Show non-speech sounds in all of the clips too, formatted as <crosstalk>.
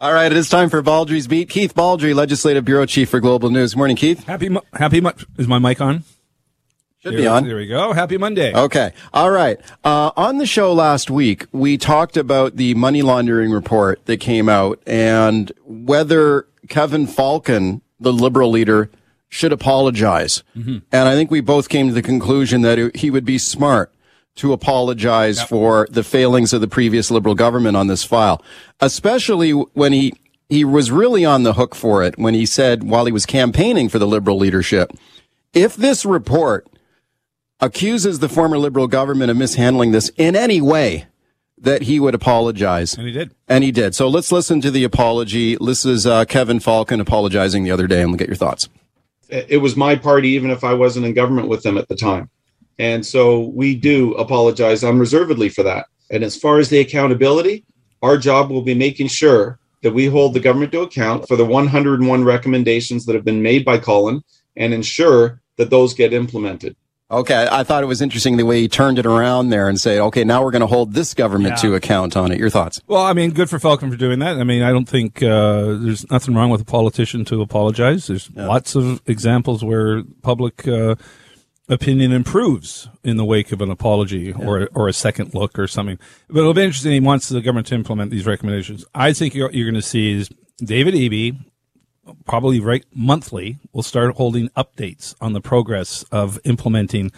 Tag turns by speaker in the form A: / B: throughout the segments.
A: All right, it is time for Baldrey's Beat. Keith Baldrey, Legislative Bureau Chief for Global News. Morning, Keith.
B: Happy, mo- happy. Mo- is my mic on?
A: Should
B: there,
A: be on.
B: There we go. Happy Monday.
A: Okay. All right. Uh, on the show last week, we talked about the money laundering report that came out and whether Kevin Falcon, the Liberal leader, should apologize.
B: Mm-hmm.
A: And I think we both came to the conclusion that it, he would be smart to apologize
B: Yep.
A: for the failings of the previous Liberal government on this file, especially when he he was really on the hook for it when he said while he was campaigning for the Liberal leadership, if this report accuses the former Liberal government of mishandling this in any way, that he would apologize.
B: And he did.
A: And he did. So let's listen to the apology. This is uh, Kevin Falcon apologizing the other day, and we'll get your thoughts.
C: it was my party, even if I wasn't in government with them at the time. And so we do apologize unreservedly for that. And as far as the accountability, our job will be making sure that we hold the government to account for the 101 recommendations that have been made by Cullen and ensure that those get implemented.
A: Okay, I thought it was interesting the way he turned it around there and said, "Okay, now we're going to hold this government
B: Yeah.
A: to account on it." Your thoughts?
B: Well, I mean, good for Falcon for doing that. I mean, I don't think uh, there's nothing wrong with a politician to apologize. There's lots of examples where public uh, opinion improves in the wake of an apology or or a second look or something. But it'll be interesting. He wants the government to implement these recommendations. I think you're, you're going to see is David Eby probably right monthly will start holding updates on the progress of implementing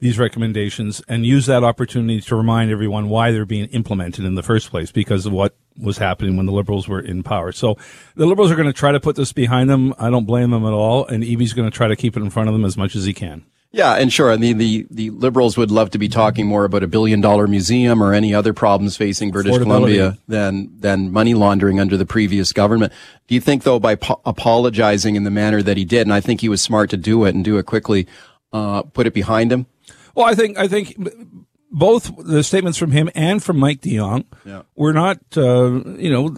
B: these recommendations and use that opportunity to remind everyone why they're being implemented in the first place because of what was happening when the liberals were in power. So the liberals are going to try to put this behind them. I don't blame them at all. And Eby's going to try to keep it in front of them as much as he can.
A: Yeah, and sure. I mean, the, the liberals would love to be talking more about a billion dollar museum or any other problems facing British Columbia than, than money laundering under the previous government. Do you think though by po- apologizing in the manner that he did, and I think he was smart to do it and do it quickly, uh, put it behind him?
B: Well, I think I think both the statements from him and from Mike de Jong
A: Yeah.
B: were not, uh, you know,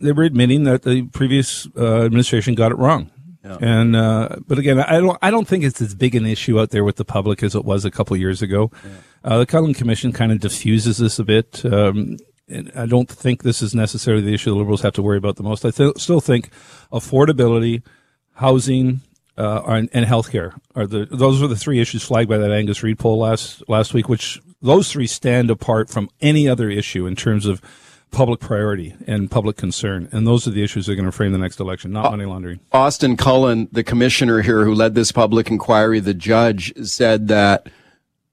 B: they were admitting that the previous uh, administration got it wrong. And uh, but again, I don't I don't think it's as big an issue out there with the public as it was a couple of years ago. Uh, the Cullen Commission kind of diffuses this a bit. Um, and I don't think this is necessarily the issue the Liberals have to worry about the most. I th- still think affordability, housing, uh, and, and healthcare are the those are the three issues flagged by that Angus Reid poll last last week. Which those three stand apart from any other issue in terms of public priority and public concern, and those are the issues that are going to frame the next election, not money laundering.
A: Austin Cullen, the commissioner here who led this public inquiry, the judge said that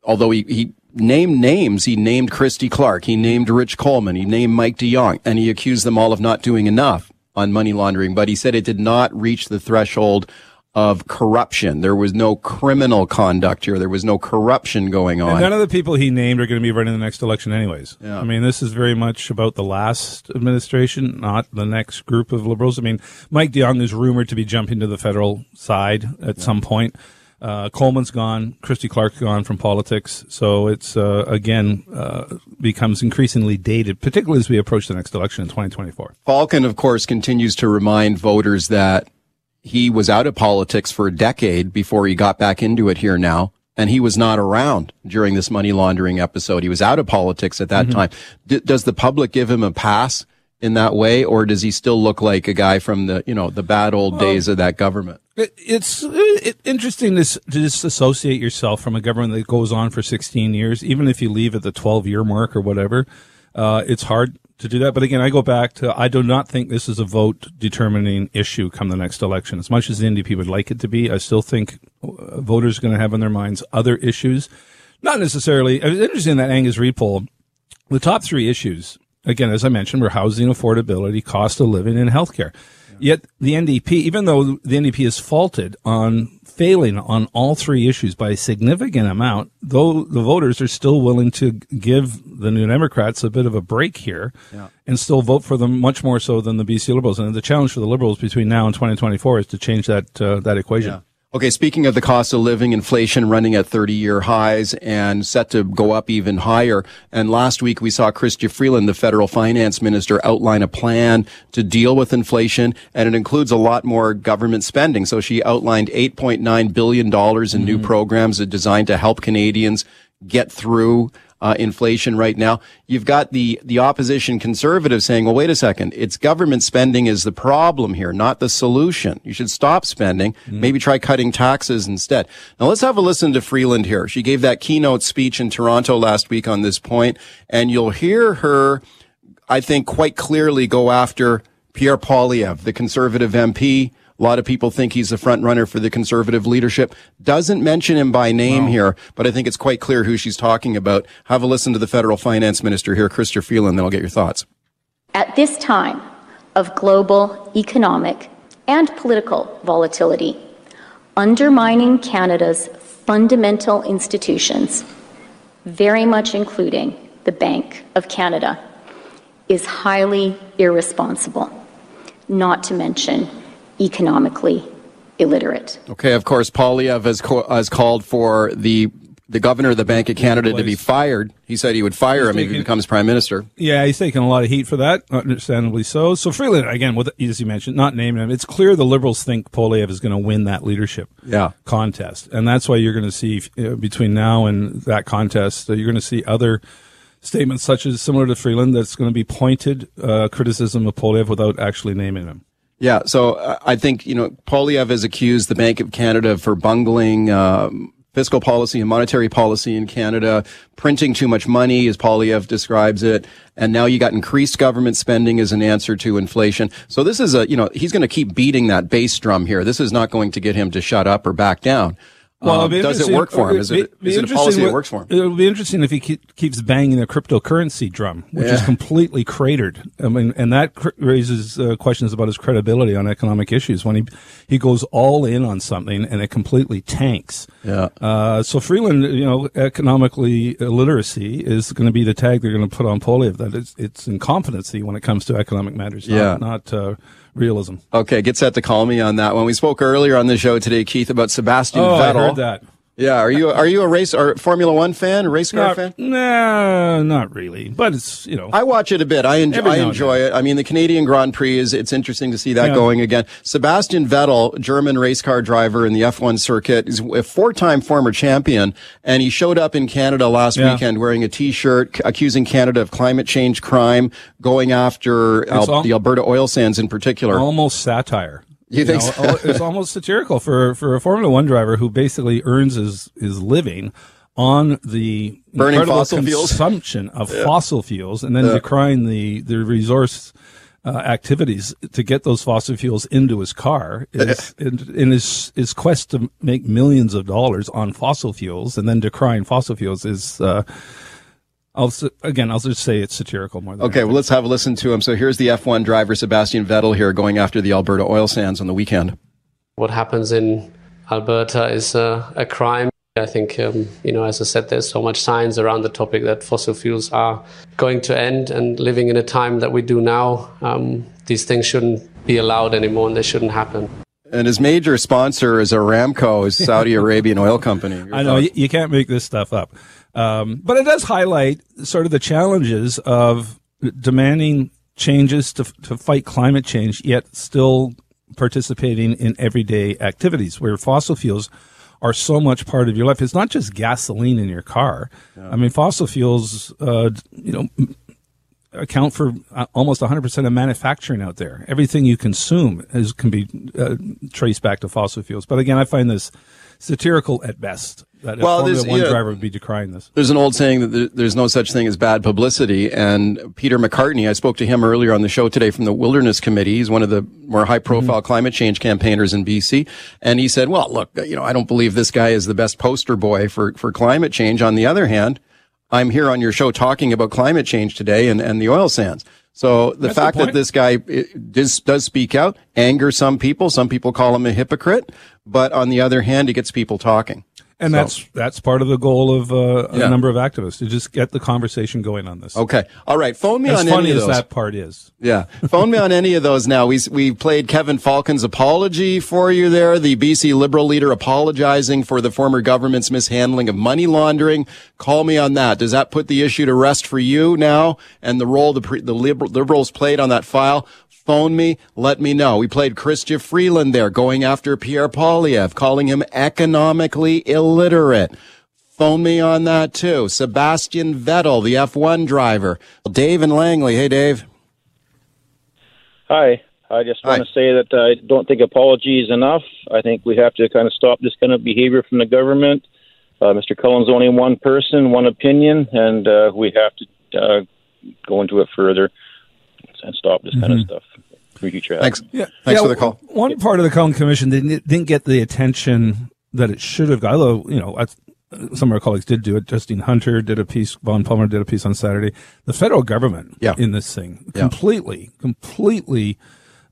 A: although he, he named names, he named Christy Clark, he named Rich Coleman, he named Mike de Jong, and he accused them all of not doing enough on money laundering, but he said it did not reach the threshold of corruption. There was no criminal conduct here. There was no corruption going
B: And
A: on.
B: none of the people he named are going to be running the next election, anyways.
A: Yeah.
B: I mean, this is very much about the last administration, not the next group of liberals. I mean, Mike de Jong is rumored to be jumping to the federal side at some point. Uh, Coleman's gone. Christy Clark's gone from politics. So it's, uh, again, uh, becomes increasingly dated, particularly as we approach the next election in 2024.
A: Falcon, of course, continues to remind voters that he was out of politics for a decade before he got back into it here now. And he was not around during this money laundering episode. He was out of politics at that time. D- does the public give him a pass in that way? Or does he still look like a guy from the, you know, the bad old days of that government?
B: It, it's it, interesting to, to disassociate yourself from a government that goes on for 16 years, even if you leave at the 12 year mark or whatever. Uh, it's hard to do that. But again, I go back to I do not think this is a vote determining issue come the next election. As much as the NDP would like it to be, I still think uh, voters are going to have on their minds other issues. Not necessarily. It was interesting that Angus Reid poll. The top three issues, again, as I mentioned, were housing affordability, cost of living, and healthcare. Yet the NDP, even though the NDP is faulted on failing on all three issues by a significant amount, though the voters are still willing to give the New Democrats a bit of a break here and still vote for them much more so than the BC Liberals. And the challenge for the Liberals between now and 2024 is to change that, uh, that equation.
A: Okay, speaking of the cost of living, inflation running at 30 year highs and set to go up even higher. And last week we saw Chrystia Freeland, the federal finance minister, outline a plan to deal with inflation. And it includes a lot more government spending. So she outlined $8.9 billion in new mm-hmm. programs designed to help Canadians get through uh, inflation right now. You've got the the opposition conservatives saying, "Well, wait a second, it's government spending is the problem here, not the solution. You should stop spending, mm-hmm. maybe try cutting taxes instead." Now let's have a listen to Freeland here. She gave that keynote speech in Toronto last week on this point, and you'll hear her, I think, quite clearly go after Pierre Poilievre, the conservative MP a lot of people think he's the front runner for the conservative leadership. Doesn't mention him by name wow. here, but I think it's quite clear who she's talking about. Have a listen to the federal finance minister here, Chrystia Freeland, then I'll get your thoughts.
D: At this time of global economic and political volatility, undermining Canada's fundamental institutions, very much including the Bank of Canada, is highly irresponsible, not to mention economically illiterate.
A: Okay, of course, Poilievre has, co- has called for the the governor of the Bank of Canada to be fired. He said he would fire he's him taking, if he becomes prime minister.
B: Yeah, he's taking a lot of heat for that, understandably so. So Freeland, again, with, as you mentioned, not naming him, it's clear the Liberals think Poilievre is going to win that leadership
A: yeah.
B: contest. And that's why you're going to see, uh, between now and that contest, uh, you're going to see other statements such as similar to Freeland that's going to be pointed uh, criticism of Poilievre without actually naming him.
A: Yeah, so uh, I think, you know, Poilievre has accused the Bank of Canada for bungling um, fiscal policy and monetary policy in Canada, printing too much money, as Poilievre describes it. And now you got increased government spending as an answer to inflation. So this is a, you know, he's going to keep beating that bass drum here. This is not going to get him to shut up or back down. Well, um, does it work for him? Is it, is it a policy that works for him?
B: It'll be interesting if he keeps banging the cryptocurrency drum, which yeah. is completely cratered. I mean, and that cr- raises uh, questions about his credibility on economic issues when he he goes all in on something and it completely tanks.
A: Yeah. Uh,
B: so Freeland, you know, economically illiteracy is going to be the tag they're going to put on Poilievre. That it's it's incompetency when it comes to economic matters. Not, yeah. Not. Uh, realism.
A: Okay, get set to call me on that one. We spoke earlier on the show today, Keith, about Sebastian
B: oh,
A: Vettel.
B: I heard that.
A: Yeah, are you are you a race or Formula One fan, race car
B: not,
A: fan?
B: Nah, not really. But it's you know,
A: I watch it a bit. I enjoy, I enjoy it. I mean, the Canadian Grand Prix is it's interesting to see that yeah. going again. Sebastian Vettel, German race car driver in the F1 circuit, is a four-time former champion, and he showed up in Canada last yeah. weekend wearing a T-shirt accusing Canada of climate change crime, going after Al- the Alberta oil sands in particular.
B: Almost satire.
A: You, you think know,
B: so? it's almost satirical for for a Formula One driver who basically earns his his living on the
A: burning fossil
B: consumption
A: fuels
B: of yeah. fossil fuels, and then yeah. decrying the the resource uh, activities to get those fossil fuels into his car <laughs> is in, in, his his quest to make millions of dollars on fossil fuels, and then decrying fossil fuels is. Uh, I'll again, I'll just say it's satirical more than. That.
A: Okay, anything. well, let's have a listen to him. So here's the F1 driver Sebastian Vettel here going after the Alberta oil sands on the weekend.
E: What happens in Alberta is a, a crime. I think, um, you know, as I said, there's so much science around the topic that fossil fuels are going to end, and living in a time that we do now, um, these things shouldn't be allowed anymore, and they shouldn't happen.
A: And his major sponsor is Aramco, his Saudi <laughs> Arabian oil company.
B: Your I know you, you, can't make this stuff up. Um, but it does highlight sort of the challenges of demanding changes to, to fight climate change, yet still participating in everyday activities where fossil fuels are so much part of your life. It's not just gasoline in your car. Yeah. I mean, fossil fuels, uh, you know, account for uh, almost 100% of manufacturing out there. Everything you consume is, can be uh, traced back to fossil fuels. But again, I find this satirical at best. That well, there's one driver would be decrying this.
A: There's an old saying that there's no such thing as bad publicity. And Peter McCartney, I spoke to him earlier on the show today from the Wilderness Committee. He's one of the more high profile mm-hmm. climate change campaigners in BC. And he said, well, look, you know, I don't believe this guy is the best poster boy for, for climate change. On the other hand, I'm here on your show talking about climate change today and, and the oil sands. So the That's fact that this guy does, does speak out angers some people. Some people call him a hypocrite, but on the other hand, he gets people talking.
B: And so. that's that's part of the goal of uh, a yeah. number of activists to just get the conversation going on this.
A: Okay, all right. Phone me
B: as
A: on
B: funny
A: any
B: as
A: of those.
B: that part is.
A: Yeah, <laughs> phone me on any of those. Now we we played Kevin Falcon's apology for you there. The BC Liberal leader apologizing for the former government's mishandling of money laundering. Call me on that. Does that put the issue to rest for you now and the role the pre, the Liberals played on that file? phone me, let me know. We played Chrystia Freeland there, going after Pierre Poilievre, calling him economically illiterate. phone me on that too. Sebastian Vettel, the F1 driver. Dave and Langley. Hey, Dave.
F: Hi. I just want Hi. to say that I don't think apology is enough. I think we have to kind of stop this kind of behavior from the government. Uh, Mr. Cullen's only one person, one opinion, and uh, we have to uh, go into it further and stop this mm-hmm. kind of mm-hmm. stuff.
A: Thanks. Yeah. Thanks yeah, for the call.
B: One part of the Cullen Commission didn't, didn't get the attention that it should have got. Although, you know, some of our colleagues did do it. Justine Hunter did a piece. Vaughn Palmer did a piece on Saturday. The federal government yeah. in this thing completely, yeah. completely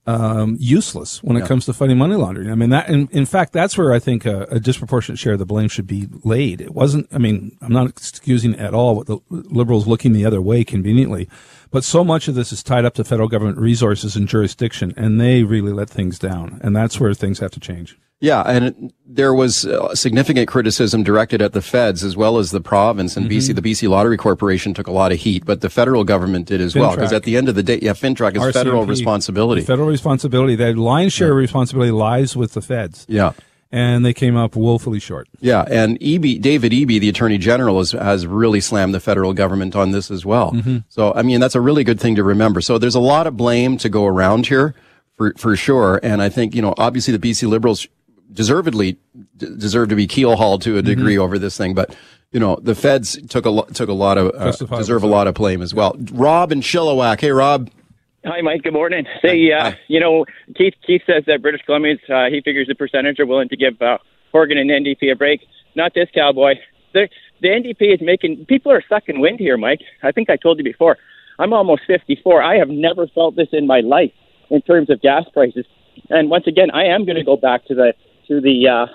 B: um, useless when it yeah. comes to fighting money laundering. I mean, that, in, in fact, that's where I think a, a, disproportionate share of the blame should be laid. It wasn't, I mean, I'm not excusing at all what the liberals looking the other way conveniently, but so much of this is tied up to federal government resources and jurisdiction, and they really let things down. And that's where things have to change.
A: Yeah, and it, there was uh, significant criticism directed at the feds as well as the province and mm-hmm. BC. The BC Lottery Corporation took a lot of heat, but the federal government did as Fintrac. well. Because at the end of the day, yeah, Fintrac is RCMP, federal responsibility.
B: Federal responsibility. The lion's share yeah. responsibility lies with the feds.
A: Yeah.
B: And they came up woefully short.
A: Yeah, and Eby, David Eby, the Attorney General, has, has really slammed the federal government on this as well. Mm-hmm. So, I mean, that's a really good thing to remember. So there's a lot of blame to go around here for, for sure. And I think, you know, obviously the BC Liberals deservedly d- deserve to be keelhauled to a mm-hmm. degree mm-hmm. over this thing, but you know the feds took a lo- took a lot of uh, deserve a lot of blame as well. Rob and Chilliwack. Hey, Rob.
G: Hi, Mike. Good morning. Say, uh, you know, Keith Keith says that British Columbians uh, he figures the percentage are willing to give uh, Horgan and NDP a break. Not this cowboy. The the NDP is making people are sucking wind here, Mike. I think I told you before. I'm almost 54. I have never felt this in my life in terms of gas prices. And once again, I am going to go back to the to the uh,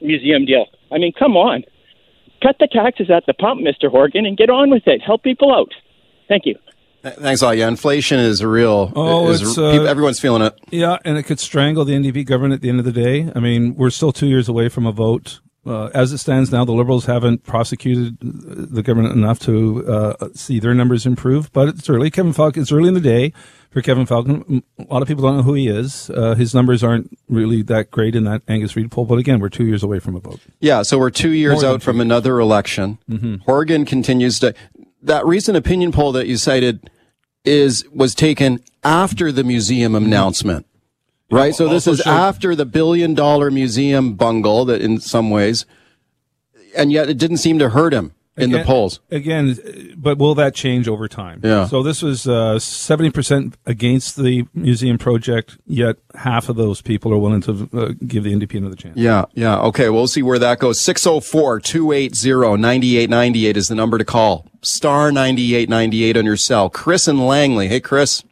G: museum deal. I mean, come on. Cut the taxes at the pump, Mr. Horgan, and get on with it. Help people out. Thank you.
A: Thanks a lot. Yeah, inflation is real.
B: Oh,
A: is,
B: it's, uh,
A: people, everyone's feeling it.
B: Yeah, and it could strangle the NDP government at the end of the day. I mean, we're still two years away from a vote. Uh, as it stands now, the Liberals haven't prosecuted the government enough to uh, see their numbers improve, but it's early. Kevin Falcon, it's early in the day for Kevin Falcon. A lot of people don't know who he is. Uh, his numbers aren't really that great in that Angus Reid poll, but again, we're two years away from a vote.
A: Yeah, so we're two years out from another election. Mm-hmm. Horgan continues to. That recent opinion poll that you cited is was taken after the museum announcement. Right, so this is after the billion dollar museum bungle that in some ways, and yet it didn't seem to hurt him in
B: again,
A: the polls.
B: Again, but will that change over time?
A: Yeah.
B: So this was uh, seventy uh, percent against the museum project, yet half of those people are willing to uh, give the NDP another chance.
A: Yeah, yeah. Okay, we'll see where that goes. 604-280-9898 is the number to call. Star 9898 on your cell. Chris and Langley. Hey, Chris.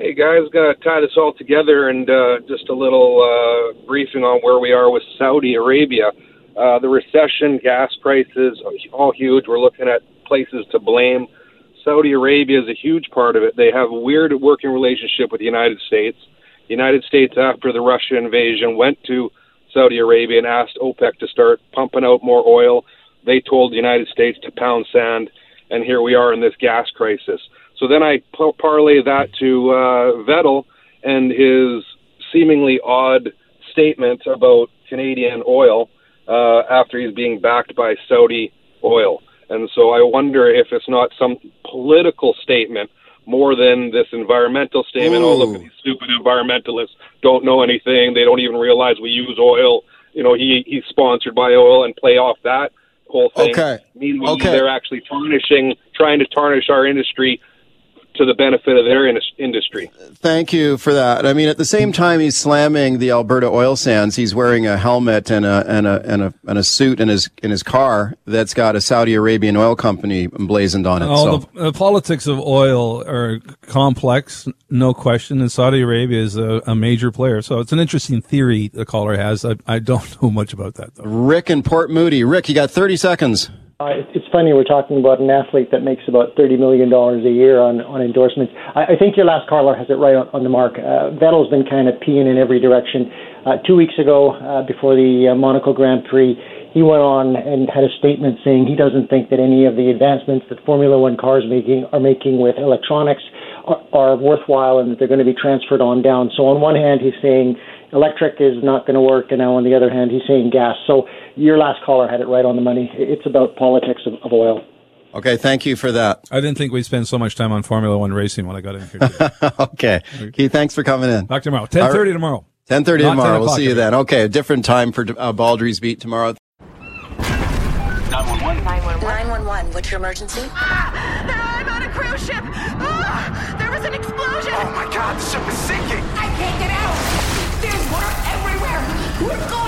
H: Hey guys, to tie this all together and uh, just a little uh, briefing on where we are with Saudi Arabia. Uh, the recession, gas prices, all huge. We're looking at places to blame. Saudi Arabia is a huge part of it. They have a weird working relationship with the United States. The United States, after the Russia invasion, went to Saudi Arabia and asked OPEC to start pumping out more oil. They told the United States to pound sand, and here we are in this gas crisis. So then I parlay that to uh, Vettel and his seemingly odd statement about Canadian oil uh, after he's being backed by Saudi oil. And so I wonder if it's not some political statement more than this environmental statement. Ooh. Oh, look at these stupid environmentalists don't know anything. They don't even realize we use oil. You know, he he's sponsored by oil and play off that whole thing.
A: Okay.
H: Meanwhile,
A: okay.
H: they're actually tarnishing, trying to tarnish our industry to the benefit of their in- industry.
A: Thank you for that. I mean, at the same time, he's slamming the Alberta oil sands. He's wearing a helmet and a and a and a, and a suit in his in his car that's got a Saudi Arabian oil company emblazoned on it.
B: Oh, so. the, the, politics of oil are complex, no question, and Saudi Arabia is a, a, major player. So it's an interesting theory the caller has. I, I don't <laughs> know much about that though.
A: Rick in Port Moody. Rick, you got thirty seconds.
I: Uh, it's funny we're talking about an athlete that makes about thirty million dollars a year on on endorsements. I, I think your last caller has it right on, on the mark. Uh, Vettel's been kind of peeing in every direction. Uh, two weeks ago, uh, before the uh, Monaco Grand Prix, he went on and had a statement saying he doesn't think that any of the advancements that Formula One cars making are making with electronics are, are worthwhile and that they're going to be transferred on down. So on one hand, he's saying electric is not going to work, and now on the other hand, he's saying gas. So your last caller had it right on the money. It's about politics of, of oil.
A: Okay, thank you for that.
B: I didn't think we'd spend so much time on Formula One racing when I got in here. Today. <laughs>
A: okay, Keith, thanks for coming in.
B: Back tomorrow, ten thirty tomorrow.
A: Ten thirty tomorrow.
B: 10
A: We'll see you then. Okay, a different time for uh, Baldrey's beat tomorrow.
J: 911. 911. What's your emergency?
K: I'm on a cruise ship. Ah, there was an explosion.
L: Oh my God, the ship is sinking.
K: I can't get out. There's water everywhere. We're going down.